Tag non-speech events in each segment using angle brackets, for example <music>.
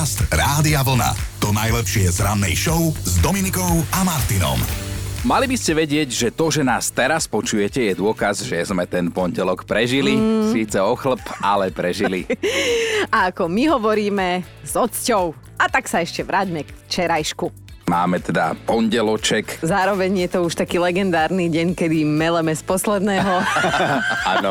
Podcast Rádia Vlna. To najlepšie z rannej show s Dominikou a Martinom. Mali by ste vedieť, že to, že nás teraz počujete, je dôkaz, že sme ten pondelok prežili. Mm. Síce ochlb, ale prežili. <laughs> A ako my hovoríme, s odsťou. A tak sa ešte vráťme k včerajšku. Máme teda pondeloček. Zároveň je to už taký legendárny deň, kedy meleme z posledného. <laughs> Áno.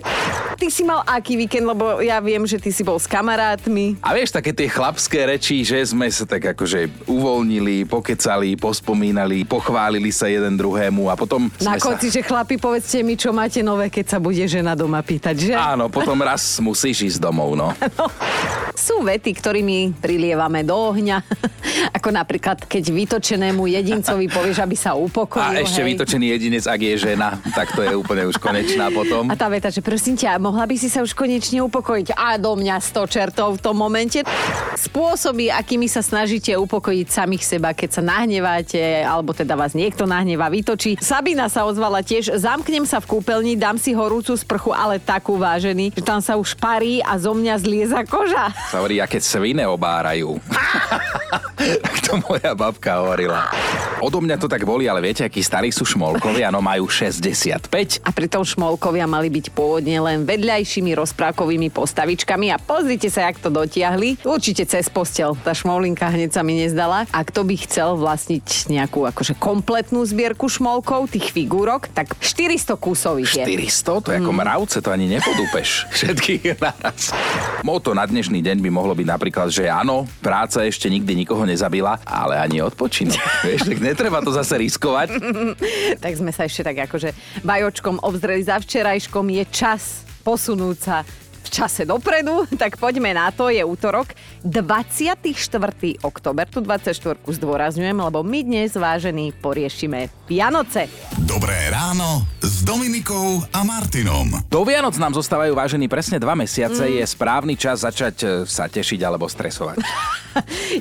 <laughs> Ty si mal aký víkend, lebo ja viem, že ty si bol s kamarátmi. A vieš, také tie chlapské reči, že sme sa tak akože uvoľnili, pokecali, pospomínali, pochválili sa jeden druhému a potom Na konci, sa... že chlapi, povedzte mi, čo máte nové, keď sa bude žena doma pýtať, že? Áno, potom raz musíš ísť domov, no. <laughs> Sú vety, ktorými prilievame do ohňa, ako napríklad, keď vytočenému jedincovi povieš, aby sa upokojil. A ešte hej. vytočený jedinec, ak je žena, tak to je úplne už konečná potom. A tá veta, že prosím ťa, mohla by si sa už konečne upokojiť. A do mňa sto čertov v tom momente. Spôsoby, akými sa snažíte upokojiť samých seba, keď sa nahneváte, alebo teda vás niekto nahnevá, vytočí. Sabina sa ozvala tiež, zamknem sa v kúpeľni, dám si horúcu sprchu, ale takú vážený, že tam sa už parí a zo mňa zlieza koža. Sa hovorí, aké svine obárajú. <laughs> tak to moja babka hovorila. Odo mňa to tak boli, ale viete, akí starí sú šmolkovia, no majú 65. A pritom šmolkovia mali byť pôvodne len vedľajšími rozprávkovými postavičkami a pozrite sa, jak to dotiahli. Určite cez postel. Tá šmolinka hneď sa mi nezdala. A kto by chcel vlastniť nejakú akože kompletnú zbierku šmolkov, tých figúrok, tak 400 kusov ich je. 400? To je ako mravce, to ani nepodúpeš. <laughs> Všetkých naraz. Moto na dnešný deň by mohlo byť napríklad, že áno, práca ešte nikdy nikoho nezabila, ale ani odpočinok. <laughs> Vieš, tak netreba to zase riskovať. <laughs> tak sme sa ešte tak akože bajočkom obzreli za včerajškom. Je čas posunúť sa v čase dopredu, <laughs> tak poďme na to, je útorok 24. oktober, tu 24 zdôrazňujem, lebo my dnes, vážení, poriešime Vianoce. Dobré ráno s Dominikou a Martinom. Do Vianoc nám zostávajú vážení presne dva mesiace. Mm. Je správny čas začať e, sa tešiť alebo stresovať. <laughs>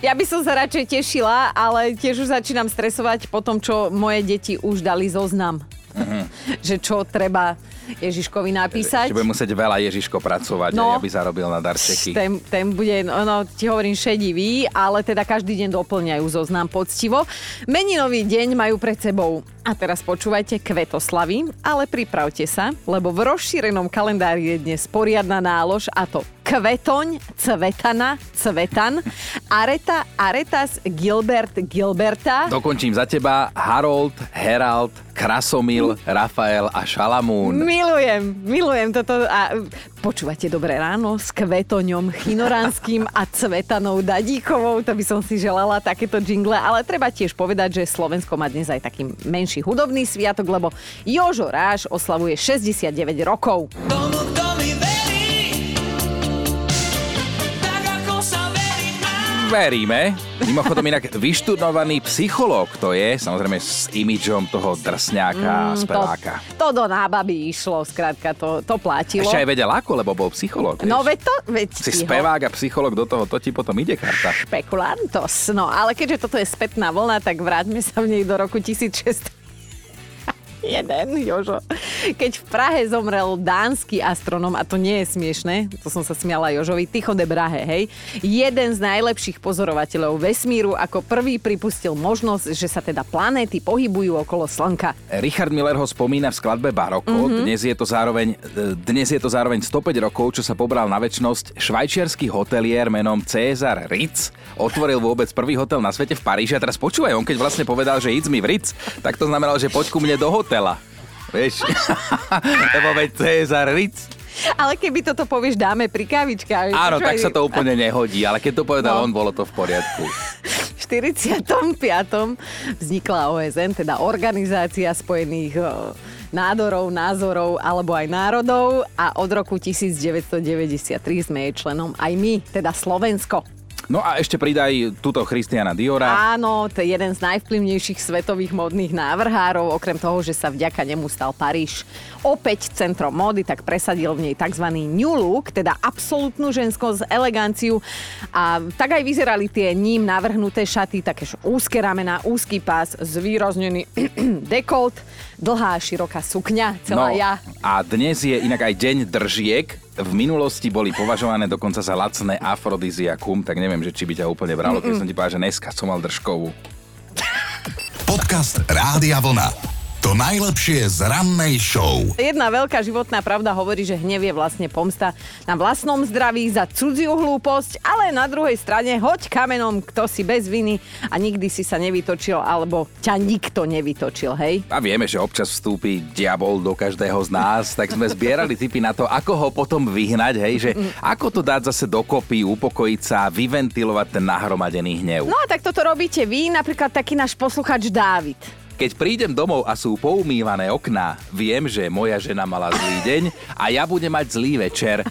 Ja by som sa radšej tešila, ale tiež už začínam stresovať po tom, čo moje deti už dali zoznam. Mhm. <laughs> Že čo treba Ježiškovi napísať. Že bude musieť veľa Ježiško pracovať, No. aby zarobil na darčeky. Ten, ten bude, no, no, ti hovorím, šedivý, ale teda každý deň doplňajú zoznam poctivo. Meninový deň majú pred sebou. A teraz počúvajte kvetoslavy, ale pripravte sa, lebo v rozšírenom kalendári je dnes poriadna nálož a to kvetoň, cvetana, cvetan, areta, aretas, Gilbert, Gilberta. Dokončím za teba Harold, Herald, Krasomil, Rafael a Šalamún. Milujem, milujem toto a počúvate dobré ráno s kvetoňom Chinoranským a Cvetanou Dadíkovou, to by som si želala takéto jingle, ale treba tiež povedať, že Slovensko má dnes aj taký menší hudobný sviatok, lebo Jožo Ráš oslavuje 69 rokov. Tomu, kto Veríme. Mimochodom inak vyštudovaný psychológ to je, samozrejme s imidžom toho drsňáka a speváka. To, to do nábaby išlo, skrátka, to, to platilo. Ešte aj vedel ako, lebo bol psychológ. No veď to, veď Si ho- spevák a psychológ do toho, to ti potom ide karta. Špekulantos. No, ale keďže toto je spätná vlna, tak vráťme sa v nej do roku 1600. Jeden, Jožo. Keď v Prahe zomrel dánsky astronom, a to nie je smiešné, to som sa smiala Jožovi, Tycho de Brahe, hej. Jeden z najlepších pozorovateľov vesmíru ako prvý pripustil možnosť, že sa teda planéty pohybujú okolo Slnka. Richard Miller ho spomína v skladbe Baroko. Mm-hmm. Dnes, je to zároveň, dnes je to zároveň 105 rokov, čo sa pobral na väčnosť. Švajčiarsky hotelier menom César Ritz otvoril vôbec prvý hotel na svete v Paríži. A teraz počúvaj, on keď vlastne povedal, že idz mi v Ritz, tak to znamenalo, že poď ku mne do hotela. Vieš? <laughs> Lebo veď César Ritz. Ale keby toto povieš dáme pri kávičke. ale Áno, počúvaj, tak sa to úplne nehodí, ale keď to povedal No. on, bolo to v poriadku. V 45. vznikla OSN, teda Organizácia spojených nádorov, názorov alebo aj národov a od roku 1993 sme jej členom aj my, teda Slovensko. No a ešte pridaj túto Christiana Diora. Áno, to je jeden z najvplyvnejších svetových modných návrhárov, okrem toho, že sa vďaka nemu stal Paríž opäť centrom módy, tak presadil v nej tzv. new look, teda absolútnu ženskosť, eleganciu a tak aj vyzerali tie ním navrhnuté šaty, také š- úzke ramena, úzky pás, zvýraznený <clears throat> dekolt, dlhá široká sukňa, celá ja. a dnes je inak aj deň držiek, v minulosti boli považované dokonca za lacné afrodiziakum, tak neviem, že či by ťa úplne bralo, keď som ti povedal, že dneska som mal držkovú. Podcast Rádia Vlna. To najlepšie z rannej show. Jedna veľká životná pravda hovorí, že hnev je vlastne pomsta na vlastnom zdraví za cudziu hlúposť, ale na druhej strane hoď kamenom, kto si bez viny a nikdy si sa nevytočil, alebo ťa nikto nevytočil, hej? A vieme, že občas vstúpi diabol do každého z nás, tak sme zbierali tipy na to, ako ho potom vyhnať, hej, že ako to dať zase dokopy, upokojiť sa, vyventilovať ten nahromadený hnev. No a tak toto robíte vy, napríklad taký náš posluchač Dávid. Keď prídem domov a sú poumývané okná, viem, že moja žena mala zlý deň a ja budem mať zlý večer.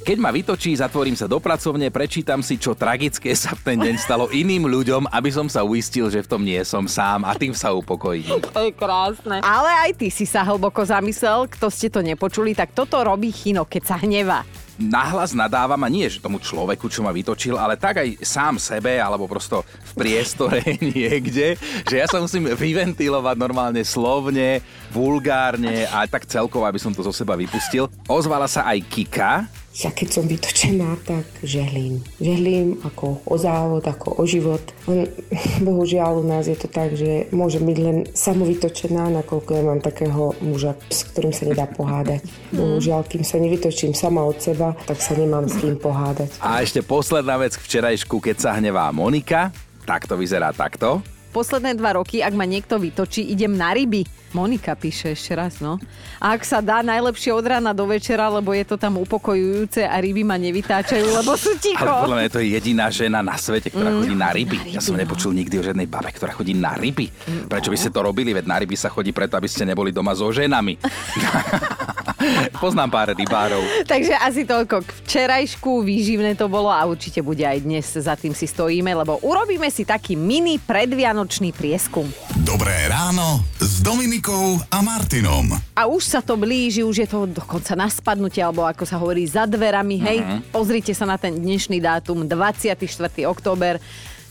Keď ma vytočí, zatvorím sa do pracovne, prečítam si, čo tragické sa v ten deň stalo iným ľuďom, aby som sa uistil, že v tom nie som sám a tým sa upokojím. To je krásne. Ale aj ty si sa hlboko zamyslel, kto ste to nepočuli, tak toto robí Chino, keď sa hnevá. Nahlas nadávam a nie, že tomu človeku, čo ma vytočil, ale tak aj sám sebe, alebo prosto v priestore <laughs> niekde, že ja sa musím vyventilovať normálne slovne, vulgárne a tak celkovo, aby som to zo seba vypustil. Ozvala sa aj Kika, Ja keď som vytočená, tak žehlím. Žehlím ako o závod, ako o život. Len, <laughs> bohužiaľ u nás je to tak, že môžem byť len samovytočená, nakoľko ja mám takého muža, s ktorým sa nedá pohádať. Bohužiaľ, kým sa nevytočím sama od seba, tak sa nemám s kým pohádať. A ešte posledná vec k včerajšku, keď sa hnevá Monika. Tak to vyzerá takto. Posledné dva roky, ak ma niekto vytočí, idem na ryby. Monika píše ešte raz, no. A ak sa dá, najlepšie od rána do večera, lebo je to tam upokojujúce a ryby ma nevytáčajú, lebo sú ticho. Ale podľa mňa to je jediná žena na svete, ktorá chodí na ryby. Ja som nepočul nikdy o žiadnej babe, ktorá chodí na ryby. Prečo by ste to robili? Veď na ryby sa chodí preto, aby ste neboli doma so ženami. <laughs> <laughs> Poznám pár rybárov. Takže asi toľko k včerajšku, výživné to bolo a určite bude aj dnes, za tým si stojíme, lebo urobíme si taký mini predvianočný prieskum. Dobré ráno s Dominikou a Martinom. A už sa to blíži, už je to dokonca na spadnutie, alebo ako sa hovorí, za dverami, hej. Pozrite sa na ten dnešný dátum, 24. október,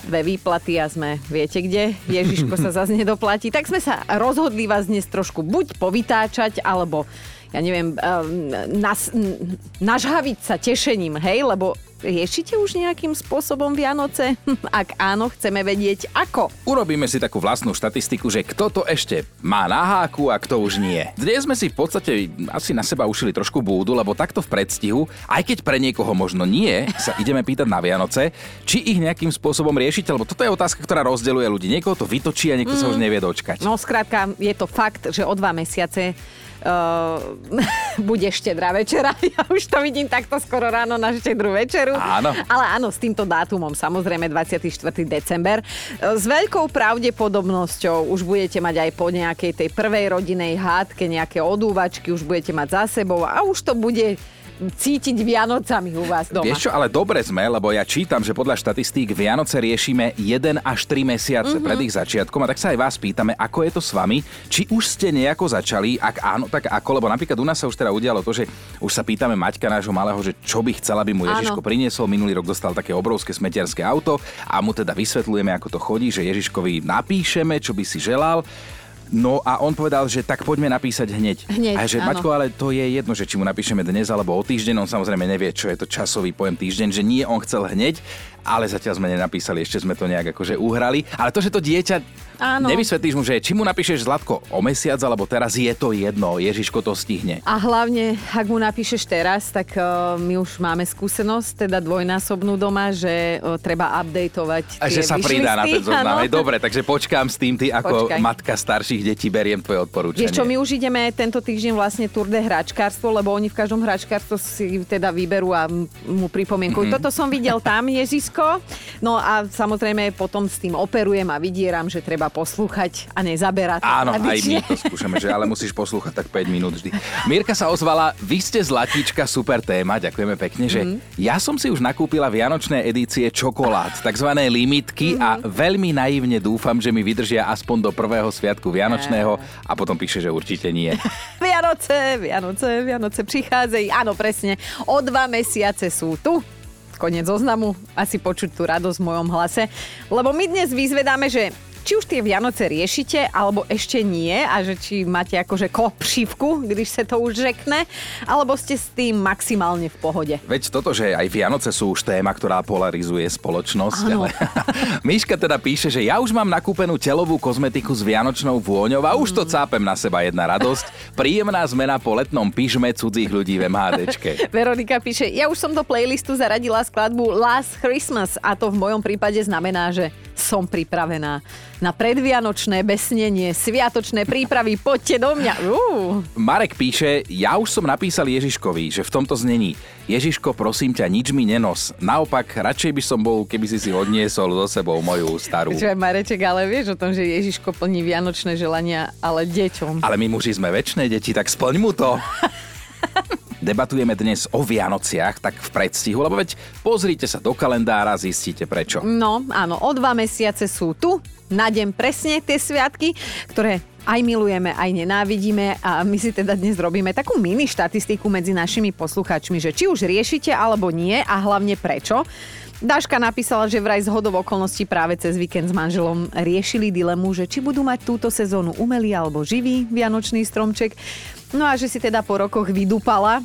dve výplaty a sme, viete kde, Ježiško sa <laughs> zase nedoplatí. Tak sme sa rozhodli vás dnes trošku buď povytáčať, alebo ja neviem, um, nas, nažhaviť sa tešením, hej, lebo riešite už nejakým spôsobom Vianoce? <laughs> Ak áno, chceme vedieť ako. Urobíme si takú vlastnú štatistiku, že kto to ešte má na háku a kto už nie. Dnes sme si v podstate asi na seba ušili trošku búdu, lebo takto v predstihu, aj keď pre niekoho možno nie, sa ideme pýtať na Vianoce, či ich nejakým spôsobom riešite, lebo toto je otázka, ktorá rozdeľuje ľudí. Niekoho to vytočí a niekto sa už nevie dočkať. No skrátka, je to fakt, že o dva mesiace uh, <laughs> bude štedrá večera. <laughs> Ja už to vidím takto skoro ráno na štedrú večeru. Áno. Ale áno, s týmto dátumom, samozrejme 24. december. Uh, S veľkou pravdepodobnosťou už budete mať aj po nejakej tej prvej rodinej hádke nejaké odúvačky, už budete mať za sebou a už to bude cítiť Vianocami u vás doma. Vieš čo, ale dobre sme, lebo ja čítam, že podľa štatistík Vianoce riešime 1 až 3 mesiace mm-hmm. pred ich začiatkom a tak sa aj vás pýtame, ako je to s vami, či už ste nejako začali, ak áno, tak ako, lebo napríklad u nás sa už teda udialo to, že už sa pýtame Maťka nášho malého, že čo by chcela, aby mu Ježiško Áno. priniesol. Minulý rok dostal také obrovské smetiarské auto a mu teda vysvetľujeme, ako to chodí, že Ježiškovi napíšeme, čo by si želal. No a on povedal, že tak poďme napísať hneď. Hneď, a že áno. Maťko, ale to je jedno, že či mu napíšeme dnes alebo o týždeň, on samozrejme nevie, čo je to časový pojem týždeň, že nie on chcel hneď, ale zatiaľ sme nenapísali, ešte sme to nejak akože uhrali. Ale to, že to dieťa, Áno. nevysvetlíš mu, že či mu napíšeš Zlatko o mesiac, alebo teraz je to jedno, Ježiško to stihne. A hlavne, ak mu napíšeš teraz, tak uh, my už máme skúsenosť, teda dvojnásobnú doma, že uh, treba updateovať A že sa pridá na ten zoznam. Dobre, takže počkám s tým, ty ako Počkaj. matka starších detí beriem tvoje odporúčanie. Vieš čo, my už ideme tento týždeň vlastne Tour de hračkárstvo, lebo oni v každom hračkárstve si teda vyberú a mu pripomienkujú. Mhm. Mm-hmm. Toto som videl tam, Ježisko. No a samozrejme potom s tým operujem a vydieram, že treba poslúchať a nezaberať. Áno, aj my to skúšame, že ale musíš poslúchať tak 5 minút vždy. Mirka sa ozvala, vy ste zlatíčka, super téma, ďakujeme pekne, že Mhm. ja som si už nakúpila vianočné edície čokolád, takzvané limitky a Mhm. veľmi naivne dúfam, že mi vydržia aspoň do prvého sviatku vianočného a potom píše, že určite nie. <laughs> Vianoce, Vianoce, Vianoce prichádzajú. Áno, presne. O dva mesiace sú tu. Konec zoznamu. Asi počuť tú radosť v mojom hlase. Lebo my dnes vyzvedáme, že či už tie Vianoce riešite, alebo ešte nie a že či máte akože kopřivku, když sa to už řekne, alebo ste s tým maximálne v pohode. Veď toto, že aj Vianoce sú už téma, ktorá polarizuje spoločnosť. Áno. Ale... <laughs> Miška teda píše, že ja už mám nakúpenú telovú kozmetiku s vianočnou vôňou a už to cápem na seba jedna radosť. Príjemná zmena po letnom pyžme cudzích ľudí v MHDčke. <laughs> Veronika píše, ja už som do playlistu zaradila skladbu Last Christmas a to v mojom prípade znamená, že som pripravená na predvianočné besnenie, sviatočné prípravy, poďte do mňa. Uh. Marek píše, ja už som napísal Ježiškovi, že v tomto znení Ježiško, prosím ťa, nič mi nenos. Naopak, radšej by som bol, keby si si odniesol so sebou moju starú. Čo Mareček, ale vieš o tom, že Ježiško plní vianočné želania, ale deťom. Ale my muži sme väčšie deti, tak splň mu to. <laughs> Debatujeme dnes o Vianociach, tak v predstihu, lebo veď pozrite sa do kalendára, zistíte prečo. No, áno, o dva mesiace sú tu, na deň presne tie sviatky, ktoré aj milujeme, aj nenávidíme a my si teda dnes robíme takú mini štatistiku medzi našimi posluchačmi, že či už riešite alebo nie a hlavne prečo. Daška napísala, že vraj z hodov okolností práve cez víkend s manželom riešili dilemu, že či budú mať túto sezónu umelý alebo živý vianočný stromček. No a že si teda po rokoch vydúpala,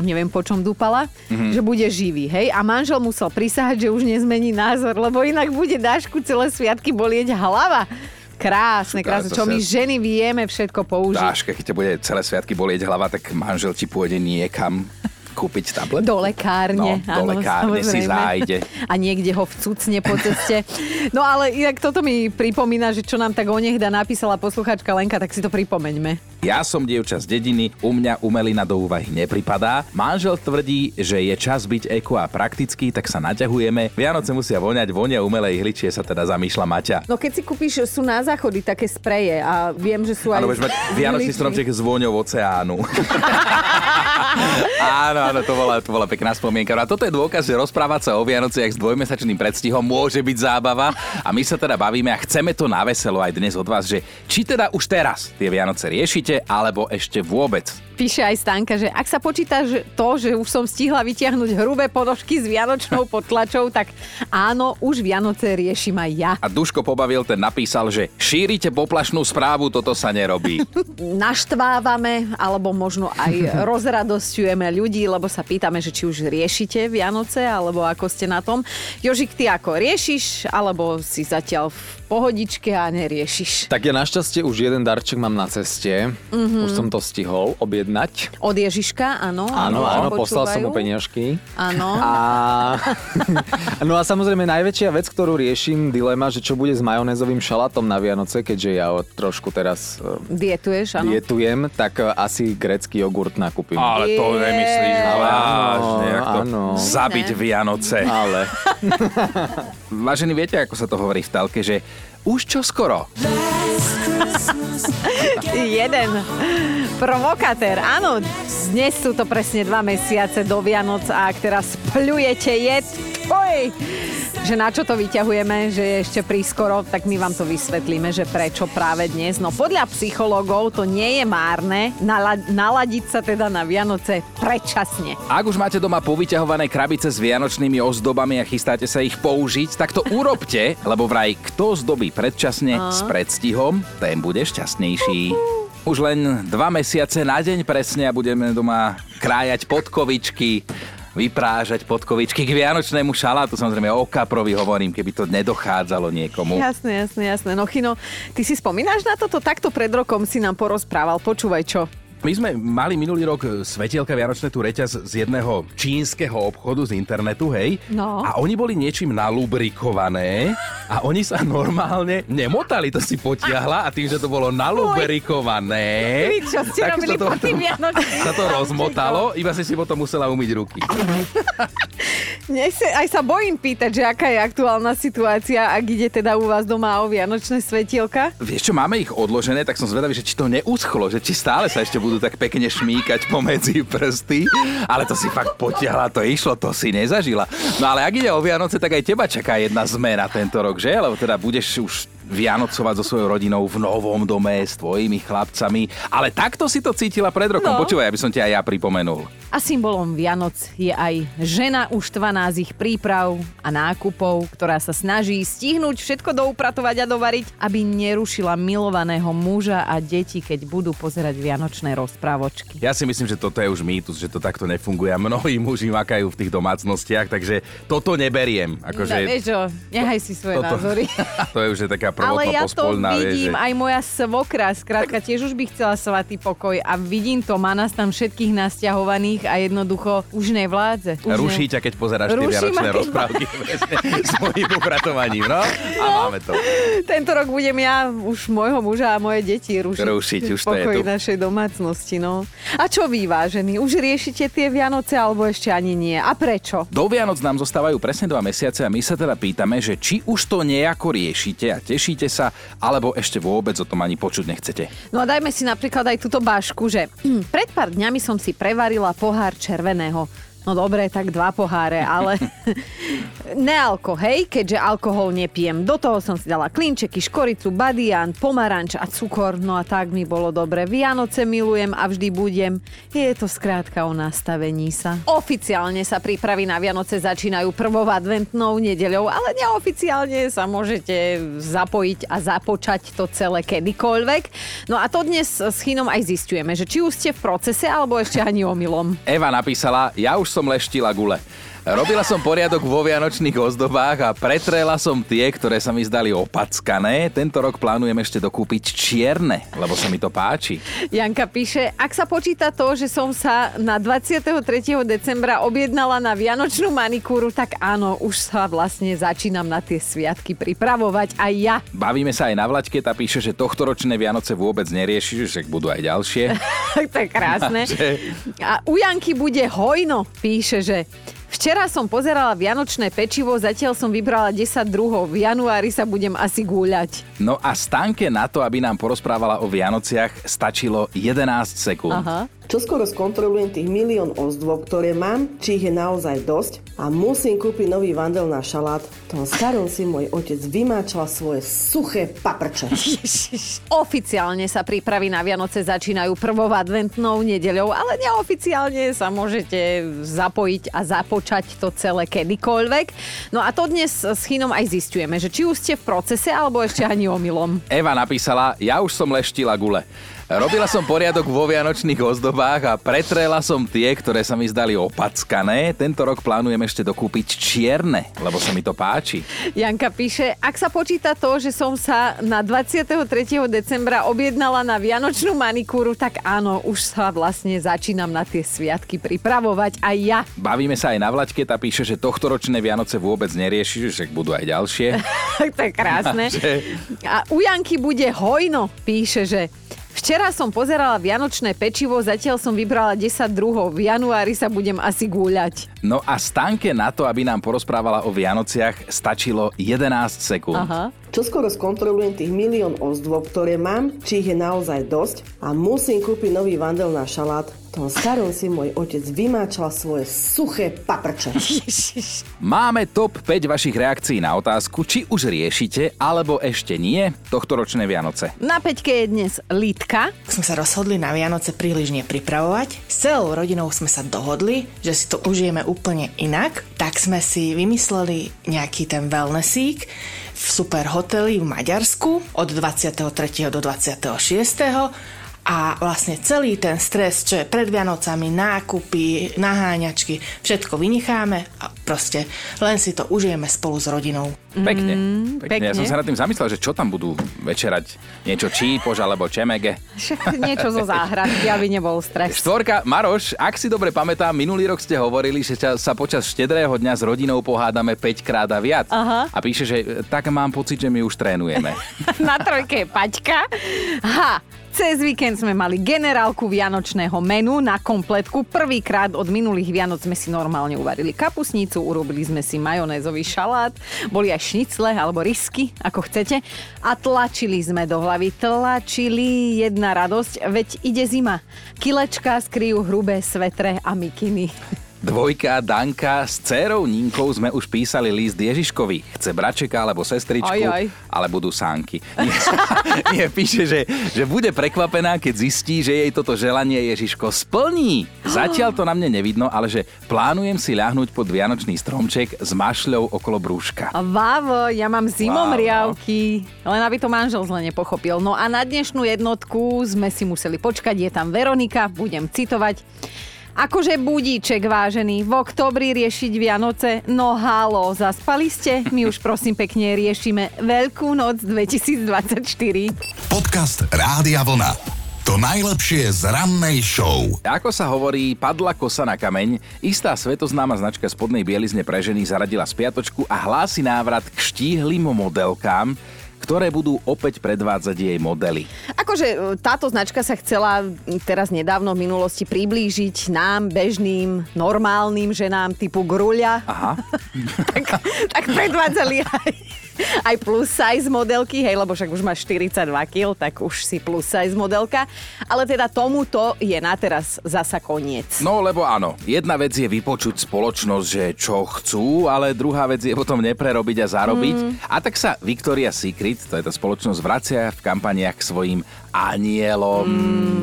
neviem po čom dúpala, mm-hmm. že bude živý, hej? A manžel musel prisahať, že už nezmení názor, lebo inak bude Dášku celé sviatky bolieť hlava. Krásne, krásne. Čo my ženy vieme všetko použiť. Dáška, keď ťa bude celé sviatky bolieť hlava, tak manžel ti pôjde niekam kúpiť tablet. Do lekárne. No, do lekárne si samozrejme. zájde. A niekde ho vcucne po ceste. No ale inak toto mi pripomína, že čo nám tak onehda napísala posluchačka Lenka, tak si to pripomeňme. Ja som dievča z dediny, u mňa umelina do úvahy nepripadá. Manžel tvrdí, že je čas byť eko a praktický, tak sa naťahujeme. Vianoce musia voňať, vonia umelej ihličie sa teda zamýšľa Maťa. No keď si kúpiš, sú na záchody také spreje a viem, že sú aj... Áno, mať vianočný stromček s vôňou oceánu. <laughs> áno, áno, to bola, to bola pekná spomienka. No A toto je dôkaz, že rozprávať sa o Vianociach s dvojmesačným predstihom môže byť zábava. A my sa teda bavíme a chceme to na veselo aj dnes od vás, že či teda už teraz tie Vianoce riešite, alebo ešte vôbec. Píše aj Stanka, že ak sa počíta že to, že už som stihla vytiahnuť hrubé ponožky s vianočnou potlačou, tak áno, už Vianoce riešim aj ja. A Duško pobavil, ten napísal, že šírite poplašnú správu, toto sa nerobí. <laughs> Naštvávame, alebo možno aj <laughs> rozradosťujeme ľudí, lebo sa pýtame, že či už riešite Vianoce, alebo ako ste na tom. Jožik, ty ako riešiš, alebo si zatiaľ v pohodičke a neriešiš? Tak ja našťastie už jeden darček mám na ceste. Mm-hmm. Už som to stihol objednať. Od Ježiška, áno. Áno, áno, poslal som mu peniažky. Áno. A... <laughs> no a samozrejme najväčšia vec, ktorú riešim, dilema, že čo bude s majonézovým šalátom na Vianoce, keďže ja trošku teraz eh, Dietuješ, áno. dietujem, tak eh, asi grecký jogurt nakúpim. Ale to nemyslíš vážne, áno. zabiť Vianoce. Ale <laughs> <laughs> Vážení, viete, ako sa to hovorí v telke, že už čo skoro. <laughs> Jeden provokatér. Áno, dnes sú to presne dva mesiace do Vianoc a ak teraz pľujete jed, oj, že na čo to vyťahujeme, že je ešte prískoro, tak my vám to vysvetlíme, že prečo práve dnes. No podľa psychológov to nie je márne nala- naladiť sa teda na Vianoce predčasne. Ak už máte doma povyťahované krabice s vianočnými ozdobami a chystáte sa ich použiť, tak to urobte, lebo vraj kto zdobí predčasne s predstihom, ten bude šťastnejší. Už len dva mesiace na deň presne a budeme doma krájať podkovičky, vyprážať podkovičky k vianočnému šalátu. Samozrejme o kaprovi hovorím, keby to nedochádzalo niekomu. Jasné, jasné, jasné. No Chino, ty si spomínaš na toto? Takto pred rokom si nám porozprával. Počúvaj čo. My sme mali minulý rok e, svetielka Vianočné tu reťaz z jedného čínskeho obchodu z internetu, hej? No. A oni boli niečím nalubrikované a oni sa normálne nemotali, to si potiahla a tým, že to bolo nalubrikované, Vy čo ste tak robili sa to, po tým <laughs> sa to rozmotalo, iba si si potom musela umyť ruky. <laughs> Dnes sa, aj sa bojím pýtať, že aká je aktuálna situácia, ak ide teda u vás doma o Vianočné svetielka. Vieš čo, máme ich odložené, tak som zvedavý, že či to neuschlo, že či stále sa ešte budú tak pekne šmíkať pomedzi prsty, ale to si fakt potiahla, to išlo, to si nezažila. No ale ak ide o Vianoce, tak aj teba čaká jedna zmena tento rok, že? Lebo teda budeš už Vianocovať so svojou rodinou v novom dome s tvojimi chlapcami. Ale takto si to cítila pred rokom. No. Počúvaj, aby som ti aj ja pripomenul. A symbolom Vianoc je aj žena uštvaná z ich príprav a nákupov, ktorá sa snaží stihnúť všetko doupratovať a dovariť, aby nerušila milovaného muža a deti, keď budú pozerať vianočné rozprávočky. Ja si myslím, že toto je už mýtus, že to takto nefunguje mnohí muži makajú v tých domácnostiach, takže toto neberiem. Akože... No, vieš čo, nehaj si svoje toto, názory. <laughs> to je už je taká prvotná Ale ja to vidím, vieš, že... aj moja svokra, skrátka tiež už by chcela svatý pokoj a vidím to, má nás tam všetkých nasťahovaných a jednoducho už nevládze. Už Ruší ťa, keď pozeráš tie Ruší ma, vianočné keď- rozprávky <laughs> <laughs> s mojím upratovaním, no? A máme to. Tento rok budem ja už môjho muža a moje deti rušiť. Rušiť, už to je pokoj tu. našej domácnosti, no. A čo vy, vážení? Už riešite tie Vianoce alebo ešte ani nie? A prečo? Do Vianoc nám zostávajú presne dva mesiace a my sa teda pýtame, že či už to nejako riešite a tešíte sa, alebo ešte vôbec o tom ani počuť nechcete. No a dajme si napríklad aj túto bašku, že hm, <clears throat> pred pár dňami som si prevarila pohár červeného. No dobre, tak dva poháre, ale <laughs> nealko, hej, keďže alkohol nepijem. Do toho som si dala klinčeky, škoricu, badian, pomaranč a cukor, no a tak mi bolo dobre. Vianoce milujem a vždy budem. Je to skrátka o nastavení sa. Oficiálne sa prípravy na Vianoce začínajú prvou adventnou nedeľou, ale neoficiálne sa môžete zapojiť a započať to celé kedykoľvek. No a to dnes s Chinom aj zistujeme, že či už ste v procese, alebo ešte ani omylom. Eva napísala, ja už som leštila gule. Robila som poriadok vo vianočných ozdobách a pretrela som tie, ktoré sa mi zdali opackané. Tento rok plánujem ešte dokúpiť čierne, lebo sa mi to páči. Janka píše, ak sa počíta to, že som sa na 23. decembra objednala na vianočnú manikúru, tak áno, už sa vlastne začínam na tie sviatky pripravovať aj ja. Bavíme sa aj na Vlaďke, tá píše, že tohtoročné Vianoce vôbec nerieši, že budú aj ďalšie. <laughs> to je krásne. <laughs> A u Janky bude hojno, píše, že Včera som pozerala vianočné pečivo, zatiaľ som vybrala 10 druhov. V januári sa budem asi gúľať. No a Stanke na to, aby nám porozprávala o Vianociach, stačilo 11 sekúnd. Aha. Čoskoro skontrolujem tých milión ozdôb, ktoré mám, či ich je naozaj dosť a musím kúpiť nový vandel na šalát. Tom starom si môj otec vymáčal svoje suché paprče. Oficiálne sa prípravy na Vianoce začínajú prvou adventnou nedeľou, ale neoficiálne sa môžete zapojiť a započať to celé kedykoľvek. No a to dnes s Chinom aj zistujeme, že či už ste v procese, alebo ešte ani omylom. Eva napísala, ja už som leštila gule. Robila som poriadok vo vianočných ozdobách a pretrela som tie, ktoré sa mi zdali opackané. Tento rok plánujem ešte dokúpiť čierne, lebo sa mi to páči. Janka píše, ak sa počíta to, že som sa na 23. decembra objednala na vianočnú manikúru, tak áno, už sa vlastne začínam na tie sviatky pripravovať aj ja. Bavíme sa aj na Vlaďke, tá píše, že tohtoročné Vianoce vôbec nerieši, že budú aj ďalšie. <laughs> to je krásne. <laughs> A u Janky bude hojno, píše, že Včera som pozerala vianočné pečivo, zatiaľ som vybrala 10 druhov. V januári sa budem asi gúľať. No a Stanke na to, aby nám porozprávala o Vianociach, stačilo 11 sekúnd. Aha. Čoskoro skontrolujem tých milión ozdôb, ktoré mám, či ich je naozaj dosť a musím kúpiť nový vandel na šalát. Tom starom si môj otec vymáčal svoje suché paprče. <laughs> Máme top 5 vašich reakcií na otázku, či už riešite, alebo ešte nie, tohtoročné Vianoce. Na peťke je dnes Litka. sme sa rozhodli na Vianoce príliš nepripravovať. S celou rodinou sme sa dohodli, že si to užijeme úplne inak, tak sme si vymysleli nejaký ten wellnessík v super hoteli v Maďarsku od 23. do 26. A vlastne celý ten stres, čo je pred Vianocami, nákupy, naháňačky, všetko vynecháme a proste len si to užijeme spolu s rodinou. Pekne, Mm, pekne. Ja som sa nad tým zamyslel, že čo tam budú večerať. Niečo čípož alebo čemege. Niečo zo záhradky, aby nebol stres. Štvorka, Maroš, ak si dobre pamätám, minulý rok ste hovorili, že sa počas štedrého dňa s rodinou pohádame 5 krát a viac. Aha. A píše, že tak mám pocit, že my už trénujeme. <laughs> Na trojke je Paťka. Ha, cez víkend sme mali generálku vianočného menu na kompletku. Prvýkrát od minulých Vianoc sme si normálne uvarili kapusnicu, urobili sme si majonézový šalát, boli aj šnicle alebo risky, ako chcete. A tlačili sme do hlavy, tlačili jedna radosť, veď ide zima. Kilečka skryjú hrubé svetre a mikiny. Dvojka, Danka, s dcerou Ninkou sme už písali list Ježiškovi. Chce bračeka alebo sestričku, Oj, oj. ale budú sánky. Nie, <laughs> nie píše, že, že bude prekvapená, keď zistí, že jej toto želanie Ježiško splní. Zatiaľ to na mne nevidno, ale že plánujem si ľahnuť pod vianočný stromček s mašľou okolo brúška. Vávo, ja mám zimom Vávo. riavky, len aby to manžel zle nepochopil. No a na dnešnú jednotku sme si museli počkať, je tam Veronika, budem citovať. Akože budíček vážený, v oktobri riešiť Vianoce? No halo, zaspali ste? My už prosím pekne riešime Veľkú noc 2024. Podcast Rádia Vlna. To najlepšie z rannej show. Ako sa hovorí, padla kosa na kameň, istá svetoznáma značka spodnej bielizne pre ženy zaradila spiatočku a hlási návrat k štíhlým modelkám, ktoré budú opäť predvádzať jej modely. Akože e, táto značka sa chcela teraz nedávno v minulosti priblížiť nám, bežným, normálnym ženám typu Gruľa. Aha. <laughs> tak, tak predvádzali aj, aj plus size modelky, hej, lebo však už máš 42 kg, tak už si plus size modelka. Ale teda tomuto je na teraz zasa koniec. No lebo áno, jedna vec je vypočuť spoločnosť, že čo chcú, ale druhá vec je potom neprerobiť a zarobiť. Mm. A tak sa Victoria's Secret, to je tá spoločnosť, vracia v kampaniach k svojim anielom. Mm.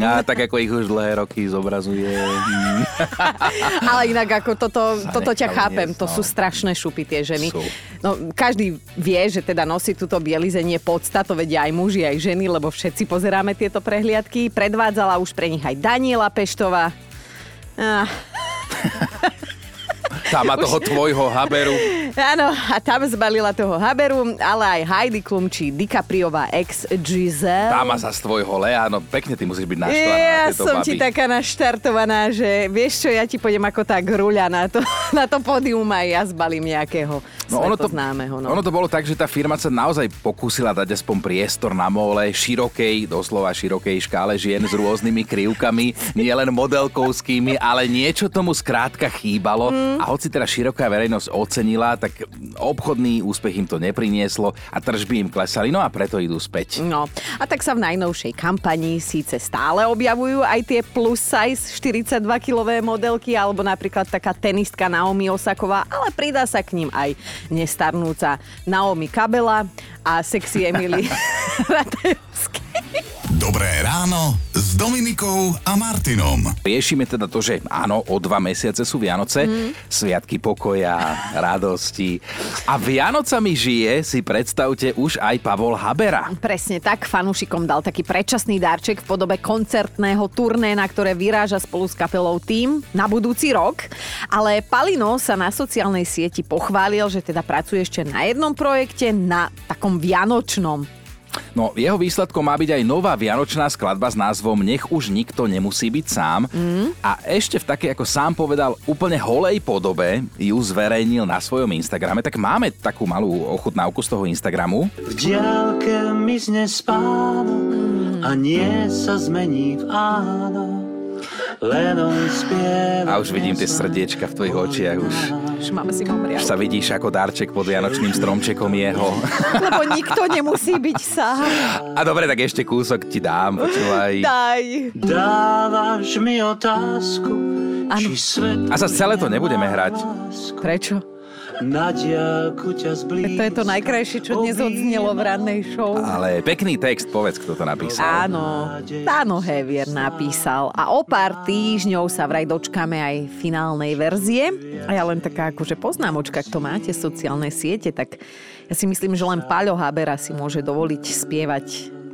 A tak ako ich už dlhé roky zobrazuje. <laughs> Ale inak ako toto, toto ťa chápem, to no. sú strašné šupy tie ženy. Sú. No, každý vie, že teda nosí túto bielizenie podsta, to vedia aj muži, aj ženy, lebo všetci pozeráme tieto prehliadky. Predvádzala už pre nich aj Daniela Peštová. Ah, <laughs> Tá má <laughs> toho tvojho haberu. áno, a tam zbalila toho Haberu, ale aj Heidi Klum či DiCapriová ex Giselle. Tá má sa z tvojho Lea, no pekne ty musíš byť naštvaná na Ja som baby. ti taká naštartovaná, že vieš čo, ja ti pôjdem ako tá gruľa na to, <laughs> na to pódium a ja zbalím nejakého No ono to, známeho. No. ono to bolo tak, že tá firma sa naozaj pokúsila dať aspoň priestor na mole širokej, doslova širokej škále žien s rôznymi krivkami, <laughs> nielen modelkovskými, ale niečo tomu skrátka chýbalo. Mm. A hoci teda široká verejnosť ocenila, tak obchodný úspech im to neprinieslo a tržby im klesali, no a preto idú späť. No, a tak sa v najnovšej kampanii síce stále objavujú aj tie plus size 42-kilové modelky, alebo napríklad taká tenistka Naomi Osaková, ale pridá sa k ním aj nestarnúca Naomi Kabela a sexy Emily <laughs> Ratajovský. Dobré ráno s Dominikou a Martinom. Riešime teda to, že áno, o dva mesiace sú Vianoce, mm. sviatky pokoja, radosti. A Vianocami žije, si predstavte, už aj Pavol Habera. Presne tak, fanúšikom dal taký predčasný darček v podobe koncertného turné, na ktoré vyráža spolu s kapelou tým na budúci rok. Ale Palino sa na sociálnej sieti pochválil, že teda pracuje ešte na jednom projekte, na takom vianočnom. No, jeho výsledkom má byť aj nová vianočná skladba s názvom Nech už nikto nemusí byť sám. Mm. A ešte v takej, ako sám povedal, úplne holej podobe ju zverejnil na svojom Instagrame. Tak máme takú malú ochutnávku z toho Instagramu. V diálke mizne spánok a nie sa zmení v áno. A už vidím tie srdiečka v tvojich očiach už. Už máme si homria. Už sa vidíš ako darček pod vianočným stromčekom jeho. Lebo nikto nemusí byť sám. A dobre, tak ešte kúsok ti dám, počúvaj. Daj. Dávaš mi otázku, či svet A sa celé to nebudeme hrať. Prečo? To je to najkrajšie, čo dnes odznelo v rannej show. Ale pekný text, povedz, kto to napísal. Áno, Táno Hevier napísal a o pár týždňov sa vraj dočkáme aj finálnej verzie. A ja len taká akože poznámočka, kto máte sociálne siete, tak ja si myslím, že len Paľo Habera si môže dovoliť spievať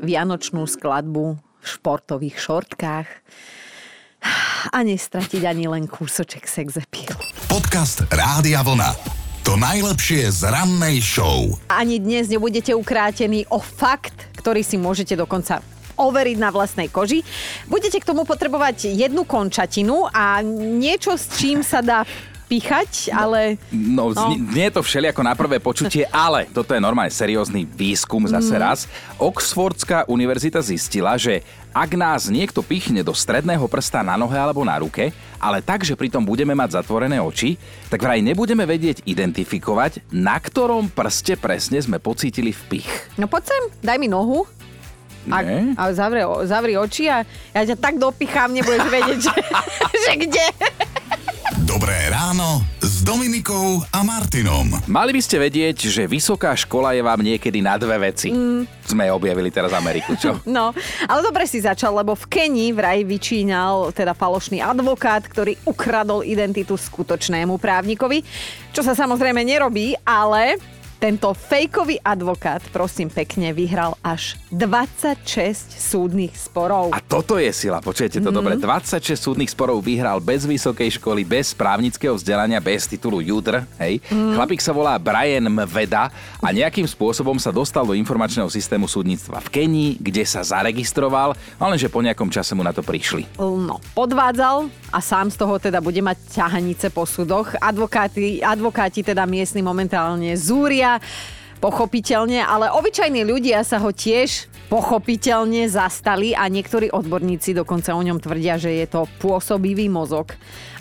vianočnú skladbu v športových šortkách a nestratiť ani len kúsoček sex appeal. Podcast Rádia Vlna. To najlepšie z rannej show. Ani dnes nebudete ukrátení o fakt, ktorý si môžete dokonca overiť na vlastnej koži. Budete k tomu potrebovať jednu končatinu a niečo, s čím sa dá pichať, ale... No, no. nie je to všelijako na prvé počutie, <laughs> ale toto je normálne seriózny výskum zase Mm. raz. Oxfordská univerzita zistila, že ak nás niekto pichne do stredného prsta na nohe alebo na ruke, ale tak, že pritom budeme mať zatvorené oči, tak vraj nebudeme vedieť identifikovať, na ktorom prste presne sme pocítili vpich. No poď sem, daj mi nohu. A, a zavri, zavri oči a ja ťa tak dopichám, nebudeš vedieť, <laughs> že, že kde. Dobré ráno s Dominikou a Martinom. Mali by ste vedieť, že vysoká škola je vám niekedy na dve veci. Mm. Sme objavili teraz Ameriku, čo? <laughs> No, ale dobre si začal, lebo v Kenii vraj vyčínal teda falošný advokát, ktorý ukradol identitu skutočnému právnikovi, čo sa samozrejme nerobí, ale tento fejkový advokát, prosím pekne, vyhral až 26 súdnych sporov. A toto je sila, počujete to mm. dobre. 26 súdnych sporov vyhral bez vysokej školy, bez právnického vzdelania, bez titulu Judr. Hej. Mm. Chlapík sa volá Brian Mveda a nejakým spôsobom sa dostal do informačného systému súdnictva v Kenii, kde sa zaregistroval, ale že po nejakom čase mu na to prišli. No, podvádzal a sám z toho teda bude mať ťahanice po súdoch. Advokáti, advokáti teda miestni momentálne zúria pochopiteľne, ale obyčajní ľudia sa ho tiež pochopiteľne zastali a niektorí odborníci dokonca o ňom tvrdia, že je to pôsobivý mozog.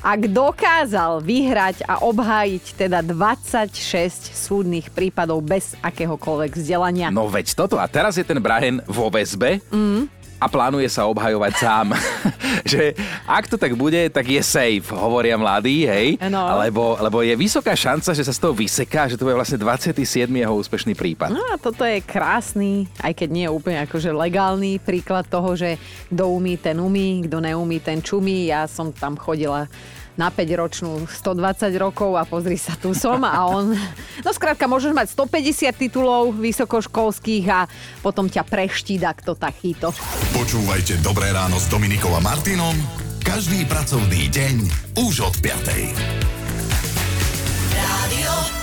Ak dokázal vyhrať a obhájiť teda 26 súdnych prípadov bez akéhokoľvek vzdelania. No veď toto. A teraz je ten Brian vo väzbe. Mm a plánuje sa obhajovať sám. <laughs> že ak to tak bude, tak je safe, hovoria mladí, hej? No. Lebo, lebo je vysoká šanca, že sa z toho vyseká, že to je vlastne 27. jeho úspešný prípad. No a toto je krásny, aj keď nie je úplne akože legálny príklad toho, že kto umí, ten umí, kto neumí, ten čumí. Ja som tam chodila na 5-ročnú 120 rokov a pozri sa, tu som a on... No skrátka, môžeš mať 150 titulov vysokoškolských a potom ťa preštída, kto takýto. Počúvajte Dobré ráno s Dominikom a Martinom každý pracovný deň už od 5. Rádio